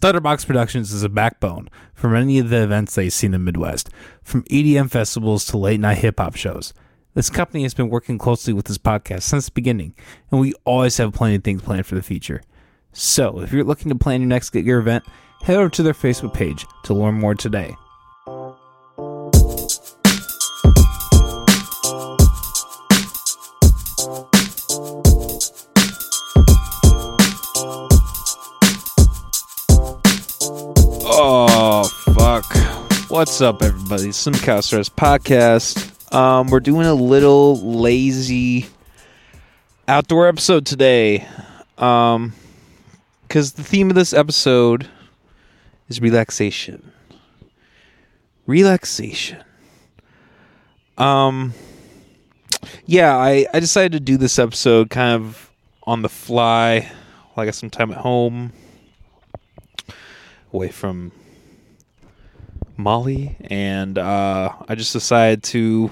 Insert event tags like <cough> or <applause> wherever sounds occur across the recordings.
Stutterbox Productions is a backbone for many of the events that you see in the Midwest, from EDM festivals to late night hip hop shows. This company has been working closely with this podcast since the beginning, and we always have plenty of things planned for the future. So, if you're looking to plan your next Get Gear event, head over to their Facebook page to learn more today. What's up, everybody? Some Stress Podcast. Um, we're doing a little lazy outdoor episode today. Um, because the theme of this episode is relaxation. Relaxation. Um, yeah, I, I decided to do this episode kind of on the fly. I got some time at home, away from Molly, and uh, I just decided to.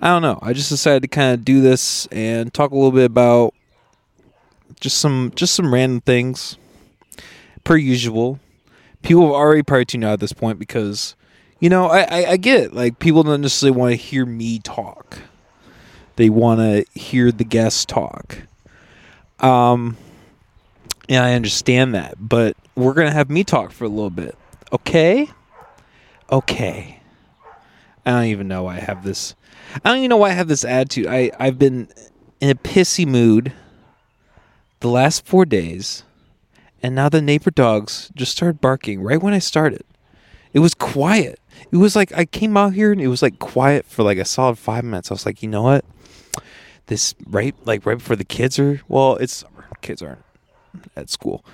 I don't know. I just decided to kind of do this and talk a little bit about just some just some random things, per usual. People have already probably tuned out at this point because, you know, I, I, I get it. Like people don't necessarily want to hear me talk; they want to hear the guest talk. Um, and I understand that, but we're gonna have me talk for a little bit, okay? Okay. I don't even know why I have this. I don't even know why I have this attitude. I I've been in a pissy mood the last four days, and now the neighbor dogs just started barking right when I started. It was quiet. It was like I came out here and it was like quiet for like a solid five minutes. I was like, you know what? This right like right before the kids are well, it's kids aren't at school.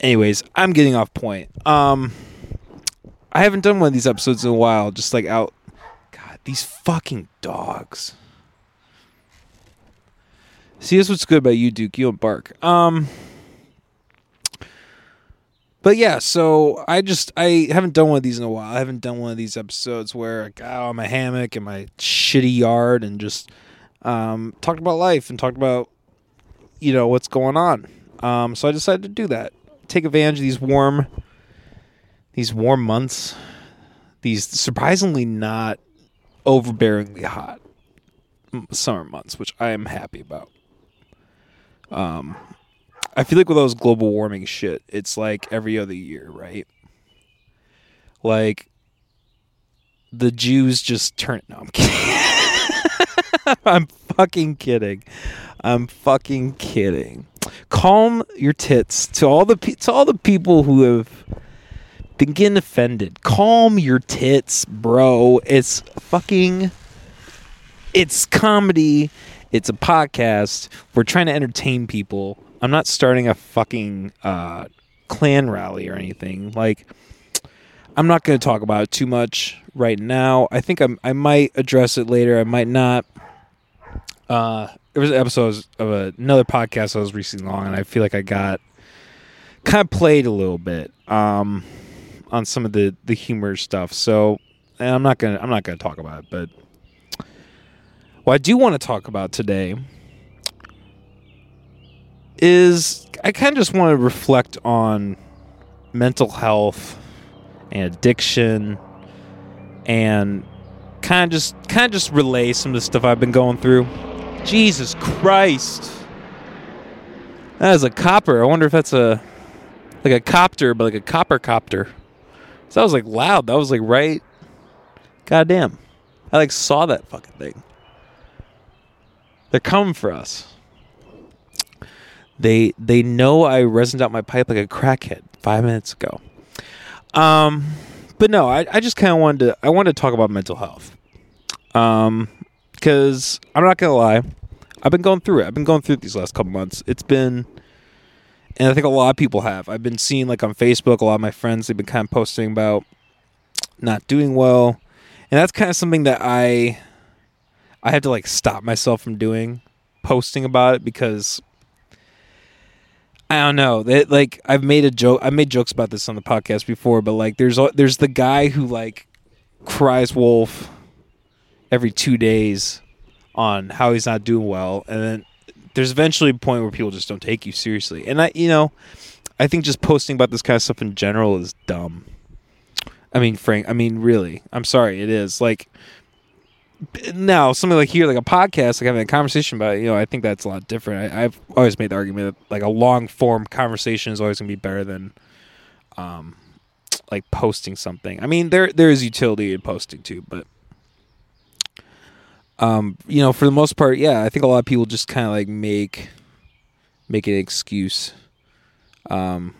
Anyways, I'm getting off point. Um I haven't done one of these episodes in a while, just like out God, these fucking dogs. See, this what's good about you, Duke. You don't bark. Um, but yeah, so I just I haven't done one of these in a while. I haven't done one of these episodes where I got on my hammock in my shitty yard and just um, talked about life and talked about you know what's going on. Um, so I decided to do that. Take advantage of these warm these warm months. These surprisingly not overbearingly hot summer months, which I am happy about. Um, I feel like with all those global warming shit, it's like every other year, right? Like the Jews just turn. No, I'm kidding. <laughs> I'm fucking kidding. I'm fucking kidding. Calm your tits to all the pe- to all the people who have been getting offended. Calm your tits, bro. It's fucking. It's comedy it's a podcast. We're trying to entertain people. I'm not starting a fucking uh, Klan rally or anything. Like, I'm not going to talk about it too much right now. I think I'm, I might address it later. I might not. Uh, there was an episode of another podcast I was recently on, and I feel like I got kind of played a little bit um, on some of the the humor stuff. So, I'm not gonna I'm not gonna talk about it, but what I do want to talk about today is I kind of just want to reflect on mental health and addiction and kind of just kind of just relay some of the stuff I've been going through. Jesus Christ. That is a copper. I wonder if that's a like a copter, but like a copper copter. So that was like loud. That was like right. Goddamn. I like saw that fucking thing. They're coming for us. They they know I resined out my pipe like a crackhead five minutes ago. Um, but no, I, I just kind of wanted to I wanted to talk about mental health. Um, because I'm not gonna lie, I've been going through it. I've been going through these last couple months. It's been, and I think a lot of people have. I've been seeing like on Facebook, a lot of my friends they've been kind of posting about not doing well, and that's kind of something that I I had to like stop myself from doing posting about it because I don't know. That like I've made a joke. I made jokes about this on the podcast before, but like there's there's the guy who like cries wolf every two days on how he's not doing well, and then there's eventually a point where people just don't take you seriously. And I, you know, I think just posting about this kind of stuff in general is dumb. I mean, Frank. I mean, really. I'm sorry. It is like now something like here, like a podcast, like having a conversation about it. You know, I think that's a lot different. I, I've always made the argument that like a long form conversation is always going to be better than, um, like posting something. I mean, there there is utility in posting too, but um, you know, for the most part, yeah, I think a lot of people just kind of like make make an excuse. Um,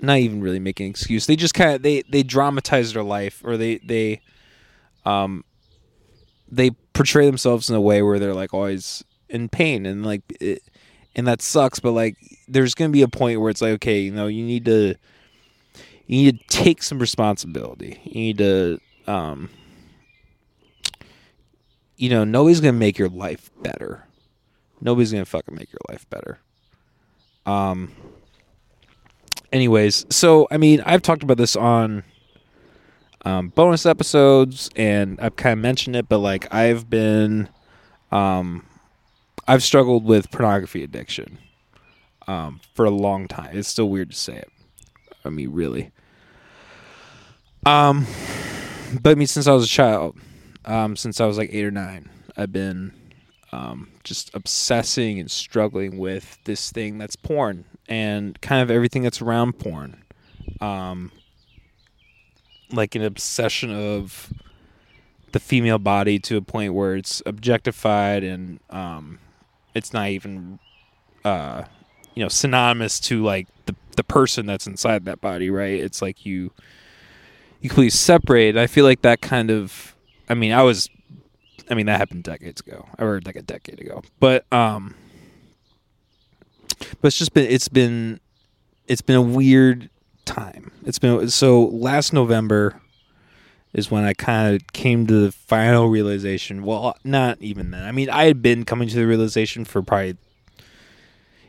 not even really make an excuse. They just kind of they they dramatize their life, or they they um they portray themselves in a way where they're like always in pain and like it, and that sucks. But like, there's gonna be a point where it's like, okay, you know, you need to you need to take some responsibility. You need to um you know, nobody's gonna make your life better. Nobody's gonna fucking make your life better. Um. Anyways, so I mean, I've talked about this on um, bonus episodes, and I've kind of mentioned it, but like I've been, um, I've struggled with pornography addiction um, for a long time. It's still weird to say it. I mean, really. Um, but I mean, since I was a child, um, since I was like eight or nine. I've been um, just obsessing and struggling with this thing that's porn and kind of everything that's around porn. Um, like an obsession of the female body to a point where it's objectified and um, it's not even uh, you know synonymous to like the the person that's inside that body right it's like you you completely separate i feel like that kind of I mean, I was, I mean, that happened decades ago, or like a decade ago. But um, but it's just been, it's been, it's been a weird time. It's been so last November is when I kind of came to the final realization. Well, not even then. I mean, I had been coming to the realization for probably.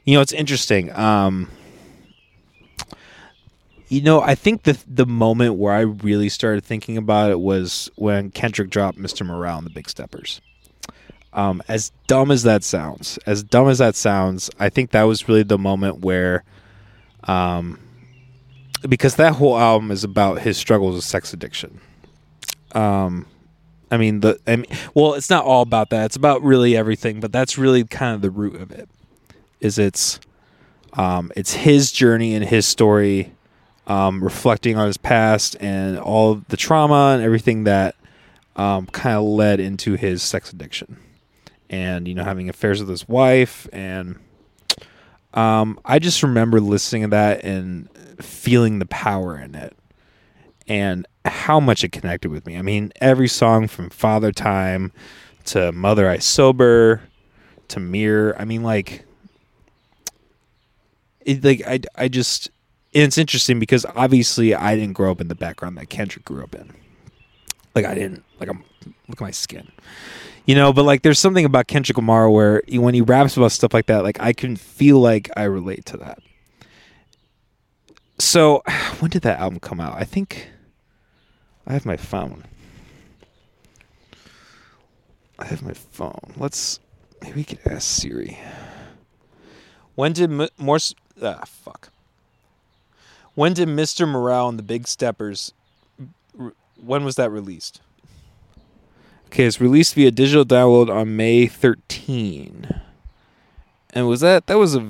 You know, it's interesting. Um, you know, I think the the moment where I really started thinking about it was when Kendrick dropped Mr. Morale and the Big Steppers. Um, as dumb as that sounds, as dumb as that sounds, I think that was really the moment where, um, because that whole album is about his struggles with sex addiction. Um, I mean the I mean, well, it's not all about that. It's about really everything, but that's really kind of the root of it. Is it's, um, it's his journey and his story um, reflecting on his past and all the trauma and everything that um, kind of led into his sex addiction. And you know having affairs with his wife and um, i just remember listening to that and feeling the power in it and how much it connected with me. I mean every song from father time to mother i sober to mirror i mean like it like i, I just and it's interesting because obviously I didn't grow up in the background that Kendrick grew up in. Like I didn't like I'm look at my skin. You know, but like there's something about Kendrick Lamar where he, when he raps about stuff like that, like I can feel like I relate to that. So, <sighs> when did that album come out? I think I have my phone. I have my phone. Let's maybe we could ask Siri. When did M- Morse? Ah, fuck. When did Mr. Morale and the Big Steppers? When was that released? Okay, it's released via digital download on May 13. And was that that was a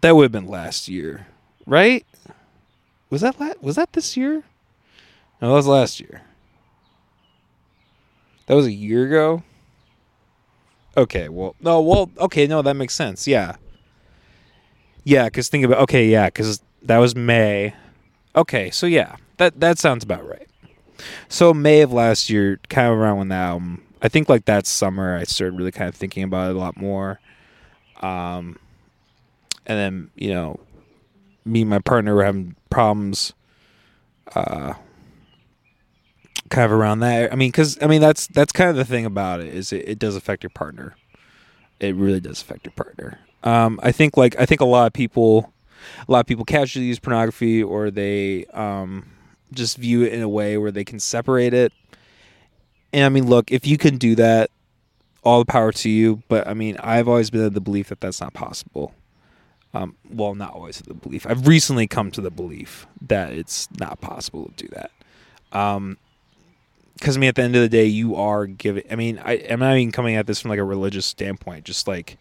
that would have been last year, right? Was that la- was that this year? No, that was last year. That was a year ago. Okay, well, no, well, okay, no, that makes sense. Yeah, yeah, because think about okay, yeah, because that was May. Okay, so yeah, that that sounds about right. So May of last year, kind of around when the album, I think like that summer, I started really kind of thinking about it a lot more. Um, and then you know, me and my partner were having problems. Uh, kind of around that. I mean, because I mean that's that's kind of the thing about it is it, it does affect your partner. It really does affect your partner. Um, I think like I think a lot of people a lot of people casually use pornography or they um, just view it in a way where they can separate it. And I mean, look, if you can do that, all the power to you. But I mean, I've always been of the belief that that's not possible. Um, well, not always the belief. I've recently come to the belief that it's not possible to do that. Um, because I mean, at the end of the day, you are giving. I mean, I am not even coming at this from like a religious standpoint. Just like,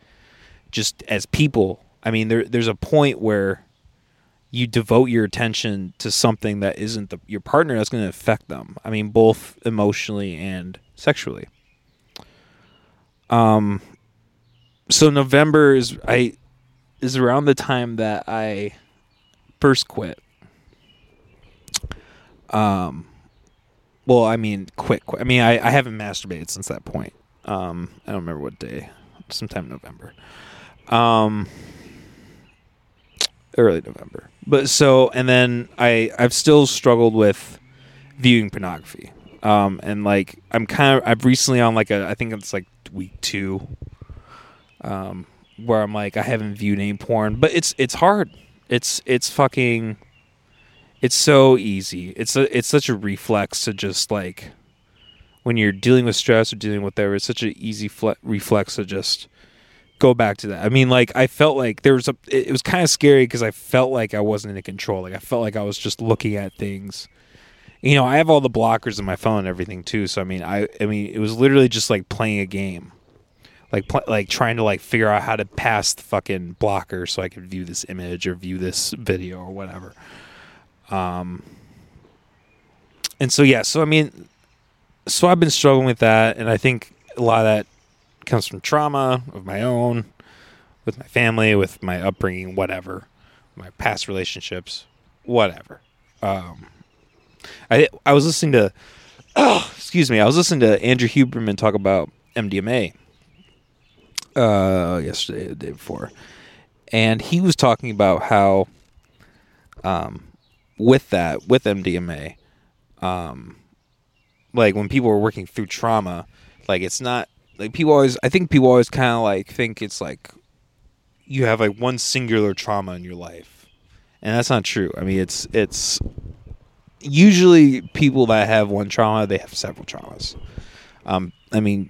just as people. I mean, there there's a point where you devote your attention to something that isn't the, your partner that's going to affect them. I mean, both emotionally and sexually. Um. So November is I is around the time that I first quit. Um well, I mean, quick, quick. I mean, I, I haven't masturbated since that point. Um, I don't remember what day. Sometime in November. Um, early November. But so, and then I I've still struggled with viewing pornography. Um, and like I'm kind of I've recently on like a I think it's like week two. Um, where I'm like I haven't viewed any porn, but it's it's hard. It's it's fucking it's so easy. It's a it's such a reflex to just like when you're dealing with stress or dealing with whatever. It's such an easy fle- reflex to just go back to that. I mean, like I felt like there was a. It was kind of scary because I felt like I wasn't in control. Like I felt like I was just looking at things. You know, I have all the blockers in my phone and everything too. So I mean, I I mean, it was literally just like playing a game, like pl- like trying to like figure out how to pass the fucking blocker so I could view this image or view this video or whatever. Um, and so yeah, so I mean, so I've been struggling with that, and I think a lot of that comes from trauma of my own, with my family, with my upbringing, whatever, my past relationships, whatever. Um, I I was listening to, oh, <clears throat> excuse me, I was listening to Andrew Huberman talk about MDMA. Uh, yesterday, the day before, and he was talking about how, um, with that with MDMA, um, like when people are working through trauma, like it's not like people always. I think people always kind of like think it's like you have like one singular trauma in your life, and that's not true. I mean, it's it's usually people that have one trauma they have several traumas. Um, I mean,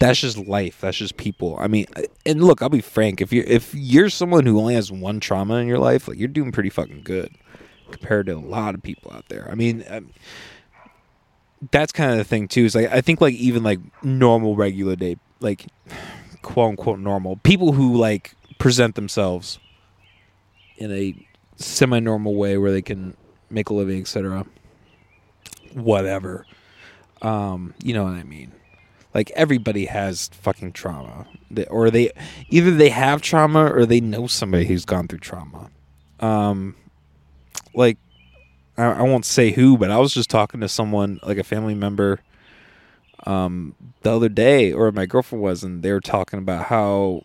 that's just life. That's just people. I mean, and look, I'll be frank. If you if you're someone who only has one trauma in your life, like you're doing pretty fucking good compared to a lot of people out there. I mean, um, that's kind of the thing too. Is like I think like even like normal regular day, like quote unquote normal people who like present themselves in a semi-normal way where they can make a living, etc. Whatever, um, you know what I mean. Like everybody has fucking trauma, or they either they have trauma or they know somebody who's gone through trauma. Um, like I, I won't say who, but I was just talking to someone like a family member um the other day or my girlfriend was and they were talking about how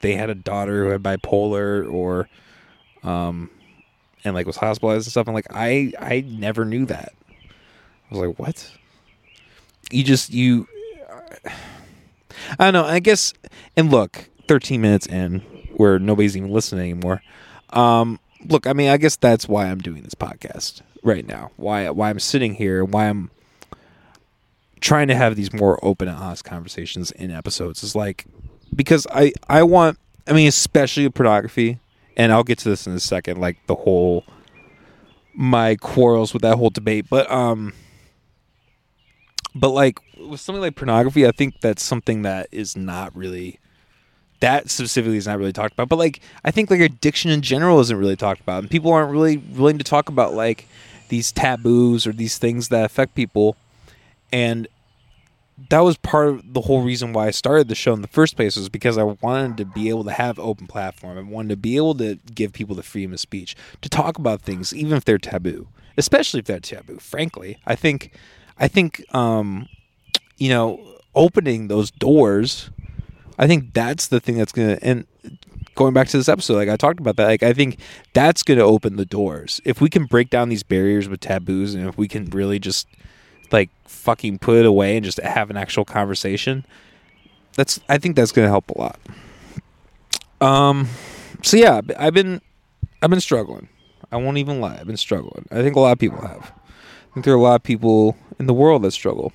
they had a daughter who had bipolar or um and like was hospitalized and stuff and like I I never knew that. I was like, "What?" You just you I don't know. I guess and look, 13 minutes in where nobody's even listening anymore. Um look, I mean, I guess that's why I'm doing this podcast right now. Why why I'm sitting here, why I'm trying to have these more open and honest conversations in episodes is like because I I want I mean especially pornography and I'll get to this in a second like the whole my quarrels with that whole debate but um but like with something like pornography I think that's something that is not really that specifically is not really talked about. But like I think like addiction in general isn't really talked about, and people aren't really willing to talk about like these taboos or these things that affect people. And that was part of the whole reason why I started the show in the first place was because I wanted to be able to have open platform. I wanted to be able to give people the freedom of speech to talk about things, even if they're taboo, especially if they're taboo. Frankly, I think, I think, um, you know, opening those doors I think that's the thing that's gonna and going back to this episode, like I talked about that, like I think that's gonna open the doors. If we can break down these barriers with taboos and if we can really just like fucking put it away and just have an actual conversation, that's I think that's gonna help a lot. Um so yeah, I've been I've been struggling. I won't even lie, I've been struggling. I think a lot of people have. I think there are a lot of people in the world that struggle.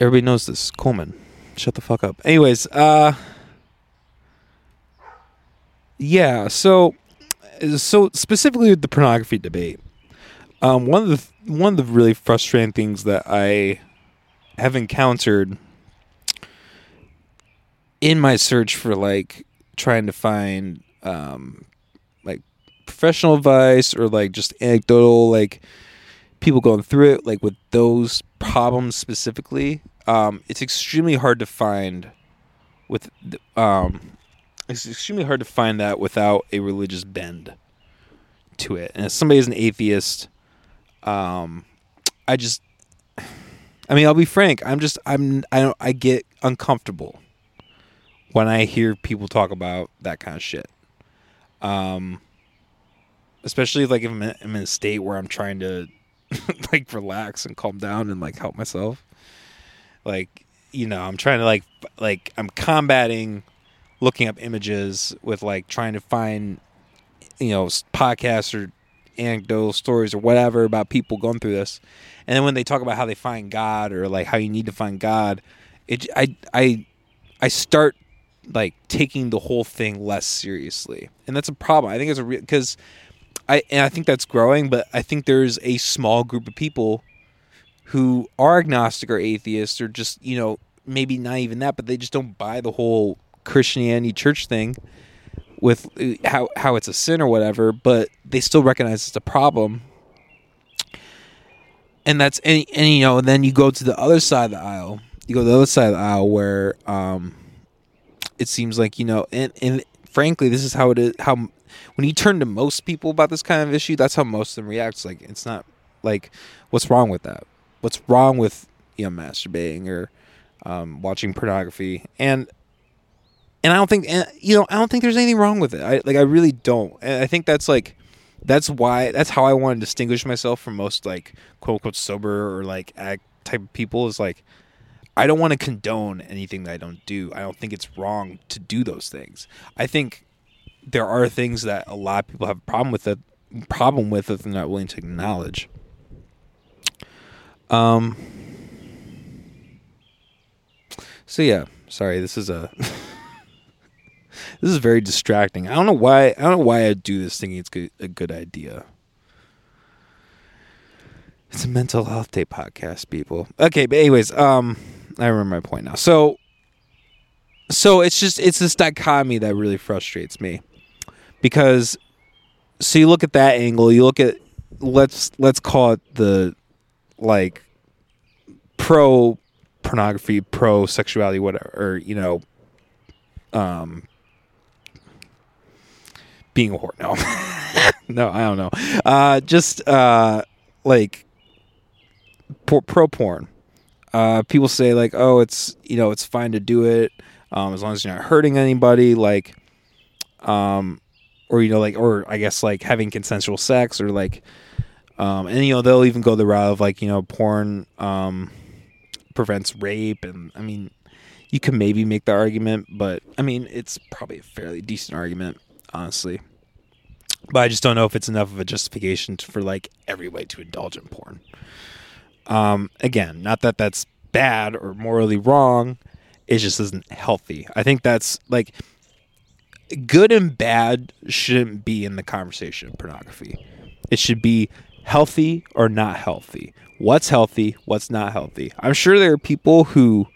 Everybody knows this. Coleman. Shut the fuck up. Anyways, uh Yeah, so so specifically with the pornography debate, um, one of the one of the really frustrating things that I have encountered in my search for like trying to find um, like professional advice or like just anecdotal like people going through it like with those problems specifically um, it's extremely hard to find with um, it's extremely hard to find that without a religious bend to it and if somebody is an atheist um, i just i mean i'll be frank i'm just i'm i don't i get uncomfortable when I hear people talk about that kind of shit. Um, especially like if I'm in a state where I'm trying to <laughs> like relax and calm down and like help myself. Like, you know, I'm trying to like like I'm combating looking up images with like trying to find you know podcasts or anecdotal stories or whatever about people going through this. And then when they talk about how they find God or like how you need to find God, it I I I start like taking the whole thing less seriously, and that's a problem. I think it's a real because I and I think that's growing, but I think there's a small group of people who are agnostic or atheist or just you know maybe not even that, but they just don't buy the whole Christianity church thing with uh, how how it's a sin or whatever, but they still recognize it's a problem. And that's and, and you know, and then you go to the other side of the aisle. You go to the other side of the aisle where um, it seems like you know, and and frankly, this is how it is. How when you turn to most people about this kind of issue, that's how most of them react. It's like it's not like what's wrong with that? What's wrong with you know masturbating or um, watching pornography? And and I don't think you know I don't think there's anything wrong with it. I like I really don't. And I think that's like that's why that's how I want to distinguish myself from most like quote unquote sober or like act type of people is like I don't want to condone anything that I don't do. I don't think it's wrong to do those things. I think there are things that a lot of people have a problem with it problem with if they're not willing to acknowledge. Um so yeah, sorry, this is a <laughs> this is very distracting. I don't know why I don't know why I do this thinking it's good, a good idea. It's a mental health day podcast, people. Okay, but anyways, um I remember my point now. So so it's just it's this dichotomy that really frustrates me. Because so you look at that angle, you look at let's let's call it the like pro pornography, pro sexuality, whatever, or you know, um, being a whore. No, <laughs> no, I don't know. Uh, just uh, like pro porn uh, people say like, oh, it's you know, it's fine to do it um, as long as you're not hurting anybody, like, um, or you know, like, or I guess like having consensual sex, or like, um, and you know, they'll even go the route of like, you know, porn um, prevents rape, and I mean, you can maybe make the argument, but I mean, it's probably a fairly decent argument, honestly. But I just don't know if it's enough of a justification for like everybody to indulge in porn. Um, again, not that that's bad or morally wrong. It just isn't healthy. I think that's like good and bad shouldn't be in the conversation of pornography. It should be healthy or not healthy. What's healthy? What's not healthy? I'm sure there are people who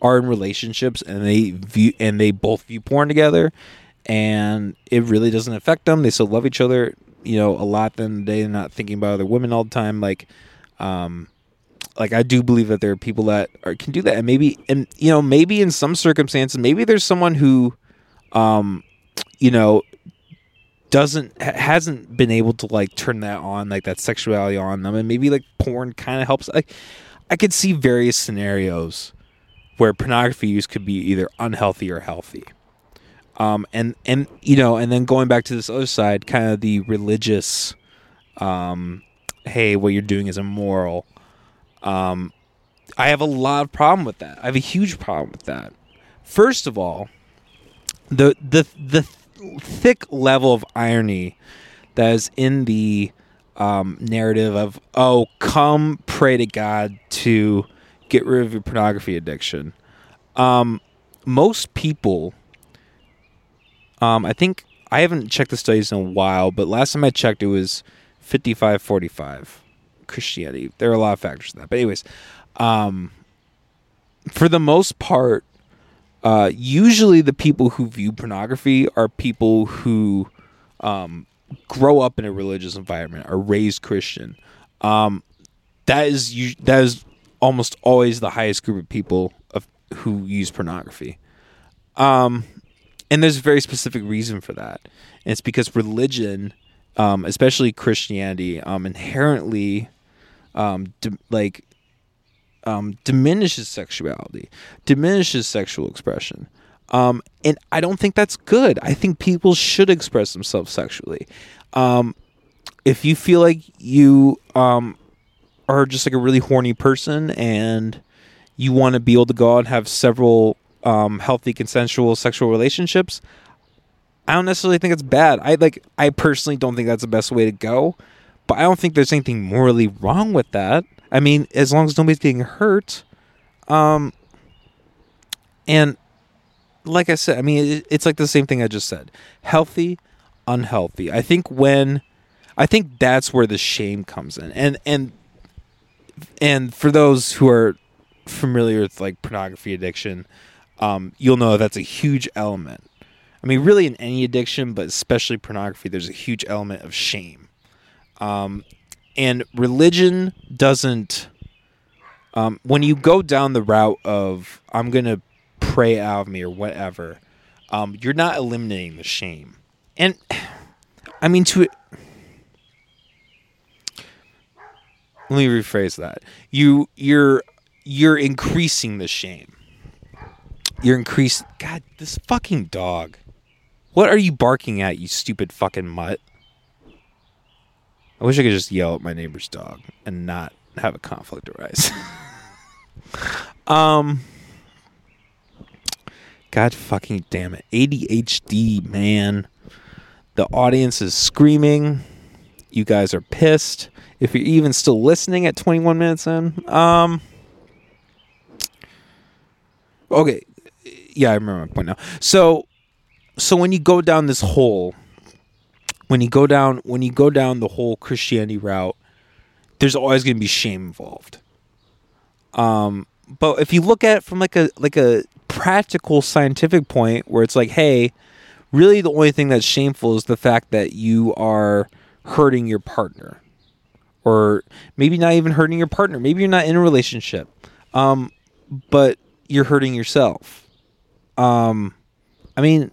are in relationships and they view and they both view porn together and it really doesn't affect them. They still love each other, you know, a lot than they're not thinking about other women all the time. Like, um, like I do believe that there are people that are, can do that, and maybe and you know maybe in some circumstances, maybe there's someone who, um, you know, doesn't hasn't been able to like turn that on, like that sexuality on them, and maybe like porn kind of helps. Like I could see various scenarios where pornography use could be either unhealthy or healthy. Um, and and you know, and then going back to this other side, kind of the religious, um, hey, what you're doing is immoral um, I have a lot of problem with that. I have a huge problem with that. First of all, the the the thick level of irony that is in the um, narrative of oh, come pray to God to get rid of your pornography addiction. Um, most people, um, I think I haven't checked the studies in a while, but last time I checked, it was 55 45 Christianity. There are a lot of factors in that. But, anyways, um, for the most part, uh, usually the people who view pornography are people who um, grow up in a religious environment, are raised Christian. Um, that is that is almost always the highest group of people of who use pornography. Um, and there's a very specific reason for that. And it's because religion, um, especially Christianity, um, inherently, um, di- like, um, diminishes sexuality, diminishes sexual expression. Um, and I don't think that's good. I think people should express themselves sexually. Um, if you feel like you um, are just like a really horny person and you want to be able to go out and have several um, healthy consensual sexual relationships, I don't necessarily think it's bad. I like I personally don't think that's the best way to go, but I don't think there's anything morally wrong with that. I mean, as long as nobody's getting hurt, um, and like I said, I mean, it's like the same thing I just said: healthy, unhealthy. I think when, I think that's where the shame comes in, and and and for those who are familiar with like pornography addiction, um, you'll know that's a huge element. I mean, really in any addiction, but especially pornography, there's a huge element of shame. Um, and religion doesn't. Um, when you go down the route of I'm gonna pray out of me or whatever, um, you're not eliminating the shame. And <sighs> I mean to let me rephrase that. You you're you're increasing the shame. You're increasing God, this fucking dog. What are you barking at, you stupid fucking mutt? I wish I could just yell at my neighbor's dog and not have a conflict arise. <laughs> um God fucking damn it. ADHD, man. The audience is screaming. You guys are pissed. If you're even still listening at 21 minutes in, um Okay. Yeah, I remember my point now. So so when you go down this hole, when you go down when you go down the whole Christianity route, there's always going to be shame involved. Um but if you look at it from like a like a practical scientific point where it's like, hey, really the only thing that's shameful is the fact that you are hurting your partner. Or maybe not even hurting your partner. Maybe you're not in a relationship. Um, but you're hurting yourself. Um, I mean,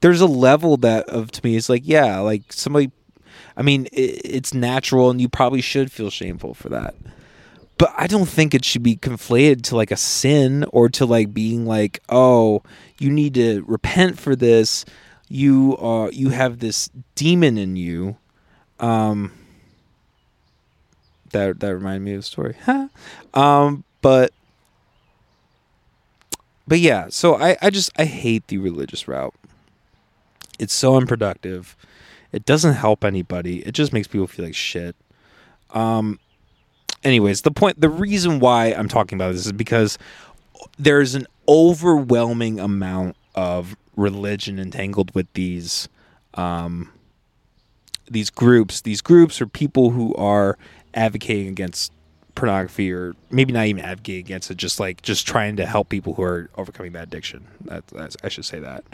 there's a level that of to me is like, yeah, like somebody. I mean, it, it's natural, and you probably should feel shameful for that but I don't think it should be conflated to like a sin or to like being like, oh, you need to repent for this. You uh you have this demon in you. Um that that reminded me of a story. <laughs> um but but yeah, so I, I just I hate the religious route. It's so unproductive. It doesn't help anybody. It just makes people feel like shit. Um anyways, the point, the reason why I'm talking about this is because there's an overwhelming amount of religion entangled with these, um, these groups. These groups are people who are advocating against pornography, or maybe not even advocating against it, just like just trying to help people who are overcoming that addiction. That, that's, I should say that.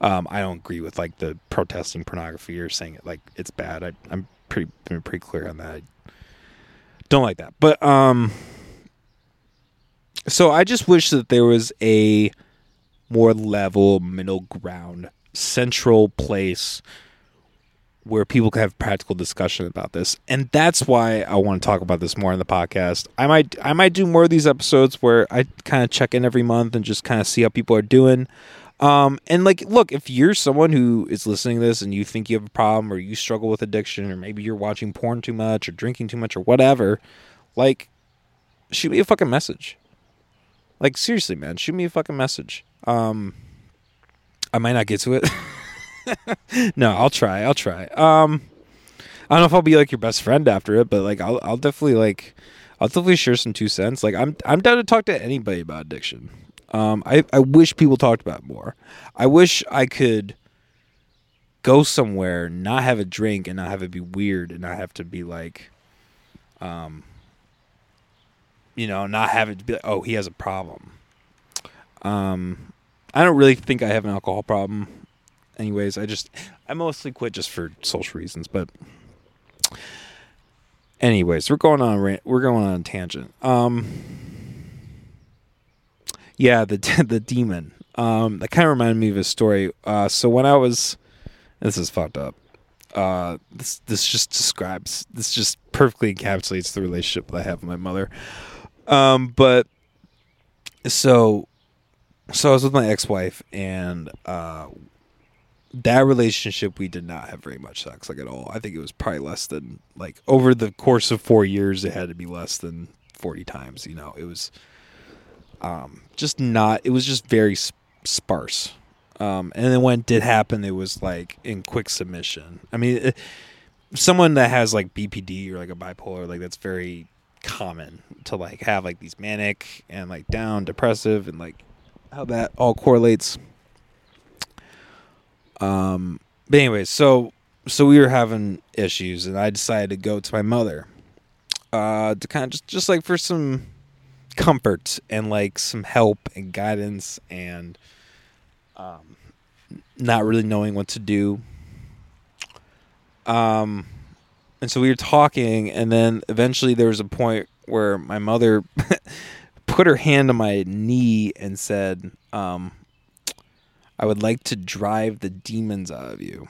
Um, I don't agree with like the protesting pornography or saying it like it's bad. I, I'm pretty pretty clear on that. I Don't like that. But um so I just wish that there was a more level middle ground central place where people can have practical discussion about this. And that's why i want to talk about this more in the podcast. I might i might do more of these episodes where i kind of check in every month and just kind of see how people are doing. Um, and like look if you're someone who is listening to this and you think you have a problem or you struggle with addiction or maybe you're watching porn too much or drinking too much or whatever like shoot me a fucking message. Like seriously man shoot me a fucking message. Um i might not get to it <laughs> <laughs> no i'll try i'll try um i don't know if i'll be like your best friend after it but like i'll, I'll definitely like i'll definitely share some two cents like i'm i'm down to talk to anybody about addiction um, I, I wish people talked about more. I wish I could go somewhere, not have a drink, and not have it be weird, and not have to be like, um, you know, not have it be like, oh, he has a problem. Um, I don't really think I have an alcohol problem. Anyways, I just I mostly quit just for social reasons, but anyways, we're going on we're going on a tangent. Um, yeah, the <laughs> the demon. Um, that kind of reminded me of a story. Uh, so when I was, this is fucked up. Uh, this this just describes this just perfectly encapsulates the relationship that I have with my mother. Um, but so so I was with my ex-wife and uh that relationship we did not have very much sex like at all. I think it was probably less than like over the course of 4 years it had to be less than 40 times, you know. It was um just not it was just very sp- sparse. Um and then when it did happen it was like in quick submission. I mean it, someone that has like BPD or like a bipolar like that's very common to like have like these manic and like down depressive and like how that all correlates um but anyways so so we were having issues and i decided to go to my mother uh to kind of just just like for some comfort and like some help and guidance and um not really knowing what to do. Um and so we were talking and then eventually there was a point where my mother <laughs> put her hand on my knee and said um i would like to drive the demons out of you.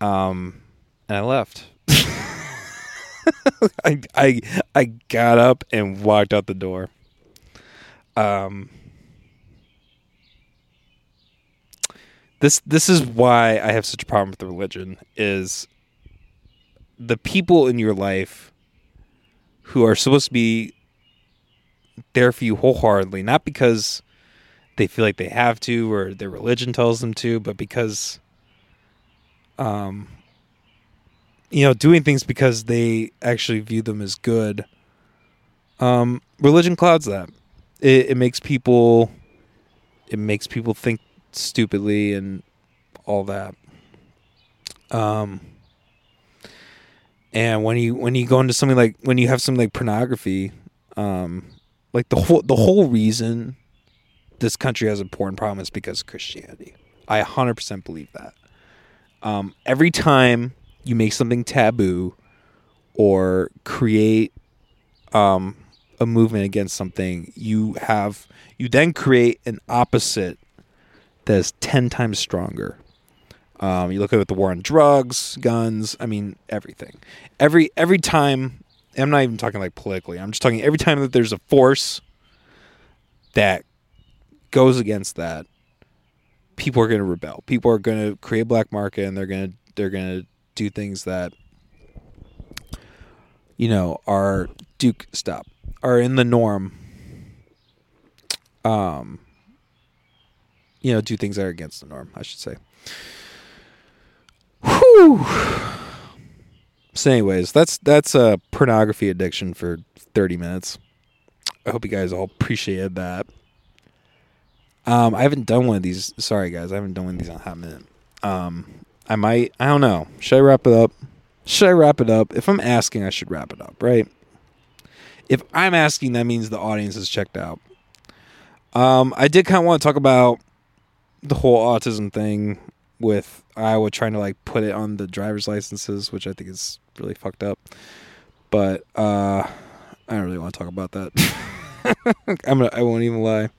Um and i left. <laughs> I, I i got up and walked out the door. Um this this is why I have such a problem with the religion is the people in your life who are supposed to be there for you wholeheartedly, not because they feel like they have to or their religion tells them to, but because um you know, doing things because they actually view them as good. Um religion clouds that. It, it makes people it makes people think stupidly and all that. Um, and when you when you go into something like when you have something like pornography, um, like the whole the whole reason this country has a porn problem because of Christianity. I 100% believe that. Um, every time you make something taboo or create um, a movement against something, you have you then create an opposite that is 10 times stronger. Um, you look at the war on drugs, guns, I mean everything. Every every time I'm not even talking like politically. I'm just talking every time that there's a force that goes against that, people are going to rebel. People are going to create black market and they're going to they're going to do things that you know are Duke stop are in the norm um you know, do things that are against the norm, I should say. Whew. So, anyways, that's that's a pornography addiction for thirty minutes. I hope you guys all appreciated that. Um, I haven't done one of these. Sorry, guys, I haven't done one of these in a hot minute. Um, I might. I don't know. Should I wrap it up? Should I wrap it up? If I'm asking, I should wrap it up, right? If I'm asking, that means the audience is checked out. Um, I did kind of want to talk about the whole autism thing with Iowa trying to like put it on the driver's licenses, which I think is really fucked up. But uh, I don't really want to talk about that. <laughs> <laughs> I'm gonna, I won't even lie.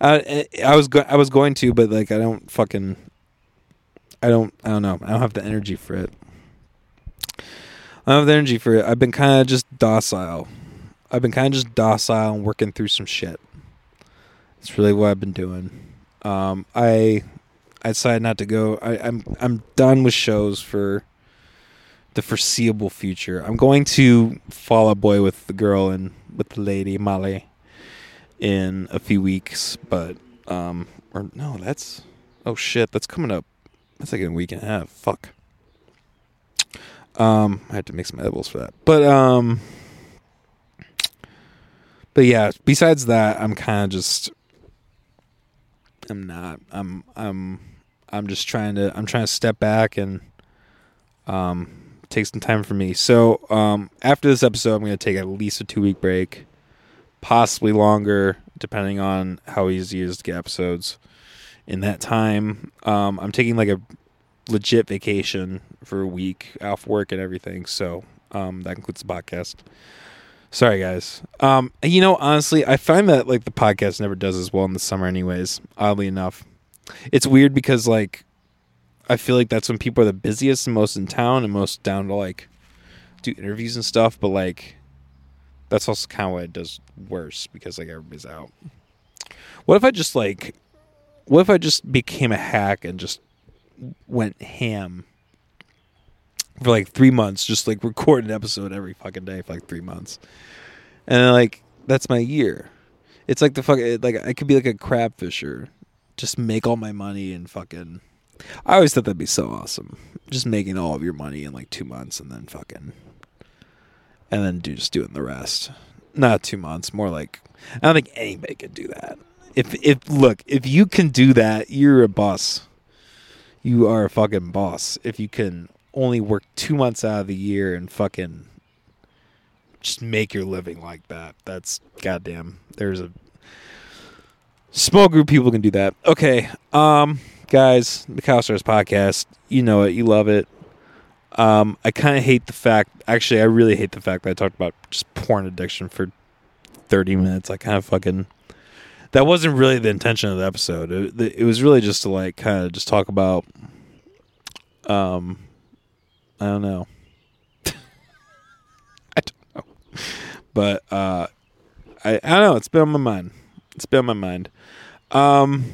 I, I was go- I was going to, but like I don't fucking I don't I don't know. I don't have the energy for it. I don't have the energy for it. I've been kind of just docile. I've been kind of just docile and working through some shit. It's really what I've been doing. Um, I I decided not to go. I, I'm I'm done with shows for the foreseeable future. I'm going to Fall Out Boy with the girl and with the lady Molly in a few weeks, but um, or no, that's oh shit, that's coming up. That's like a week and a half. Fuck. Um, I had to make some edibles for that, but um, but yeah. Besides that, I'm kind of just I'm not. I'm I'm I'm just trying to I'm trying to step back and um take some time for me. So um after this episode, I'm going to take at least a two week break, possibly longer, depending on how easy it is to get episodes. In that time, um, I'm taking like a legit vacation for a week off work and everything. So um, that includes the podcast. Sorry, guys. Um, you know, honestly, I find that like the podcast never does as well in the summer, anyways. Oddly enough, it's weird because like I feel like that's when people are the busiest and most in town and most down to like do interviews and stuff. But like, that's also kind of why it does worse because like everybody's out. What if I just like, what if I just became a hack and just went ham for like three months, just like record an episode every fucking day for like three months, and like that's my year. It's like the fuck, like I could be like a crab fisher, just make all my money and fucking. I always thought that'd be so awesome, just making all of your money in like two months and then fucking, and then do just doing the rest. Not two months, more like I don't think anybody could do that. If if look, if you can do that, you're a boss you are a fucking boss if you can only work two months out of the year and fucking just make your living like that. That's goddamn. There's a small group of people can do that. Okay, um, guys, the Cow podcast. You know it. You love it. Um, I kind of hate the fact. Actually, I really hate the fact that I talked about just porn addiction for thirty minutes. I kind of fucking that wasn't really the intention of the episode. It, it was really just to like kind of just talk about, um, I don't know, <laughs> I don't know, but uh, I I don't know. It's been on my mind. It's been on my mind. Um,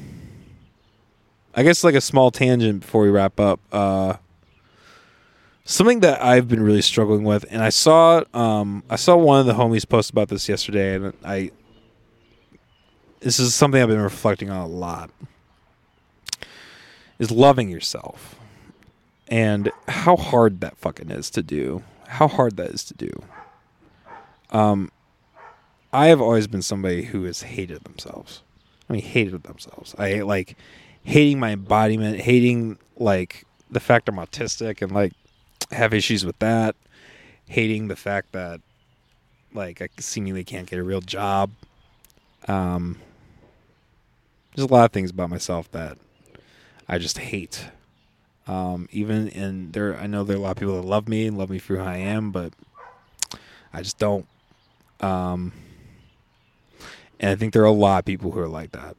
I guess like a small tangent before we wrap up. Uh, something that I've been really struggling with, and I saw um I saw one of the homies post about this yesterday, and I this is something I've been reflecting on a lot is loving yourself and how hard that fucking is to do. How hard that is to do. Um, I have always been somebody who has hated themselves. I mean, hated themselves. I hate like hating my embodiment, hating like the fact I'm autistic and like have issues with that, hating the fact that like I seemingly can't get a real job. Um, there's a lot of things about myself that I just hate. Um, even in there, I know there are a lot of people that love me and love me for who I am, but I just don't. Um, and I think there are a lot of people who are like that.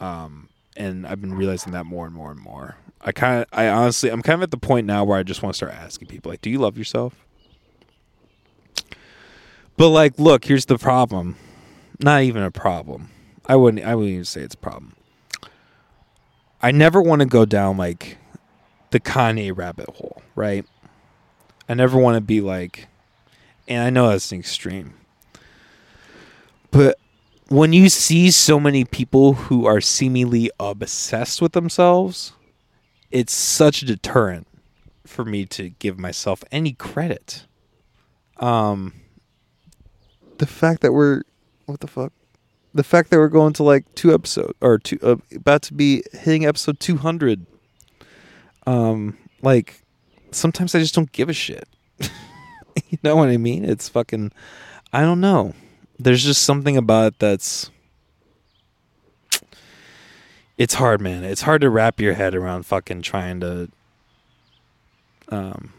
Um, and I've been realizing that more and more and more. I kind of, I honestly, I'm kind of at the point now where I just want to start asking people, like, do you love yourself? But like, look, here's the problem. Not even a problem. I wouldn't. I wouldn't even say it's a problem. I never want to go down like the Kanye rabbit hole, right? I never want to be like, and I know that's an extreme, but when you see so many people who are seemingly obsessed with themselves, it's such a deterrent for me to give myself any credit. Um, the fact that we're what the fuck? The fact that we're going to like two episodes or two uh, about to be hitting episode 200 um like sometimes i just don't give a shit. <laughs> You know what i mean? It's fucking i don't know. There's just something about it that's it's hard man it's hard to wrap your head around fucking trying to um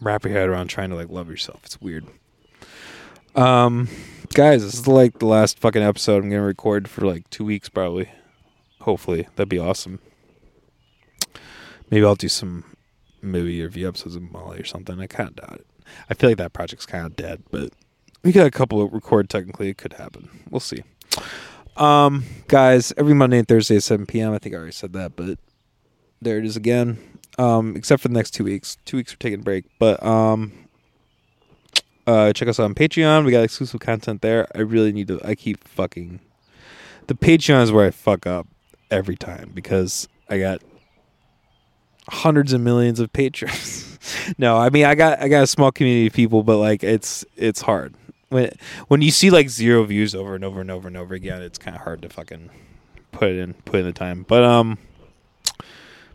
wrap your head around trying to like love yourself it's weird um, guys, this is like the last fucking episode I'm gonna record for like two weeks, probably. Hopefully, that'd be awesome. Maybe I'll do some movie review episodes of Molly or something. I kind of doubt it. I feel like that project's kind of dead, but we got a couple of record. Technically, it could happen. We'll see. Um, guys, every Monday and Thursday at 7 p.m. I think I already said that, but there it is again. Um, except for the next two weeks. Two weeks we're taking a break, but um, uh, check us out on Patreon. We got exclusive content there. I really need to. I keep fucking. The Patreon is where I fuck up every time because I got hundreds of millions of patrons. <laughs> no, I mean I got I got a small community of people, but like it's it's hard when when you see like zero views over and over and over and over again. It's kind of hard to fucking put it in put in the time. But um,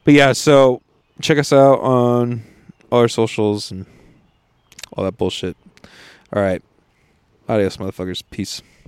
but yeah. So check us out on all our socials and all that bullshit. All right, adios, motherfuckers. Peace.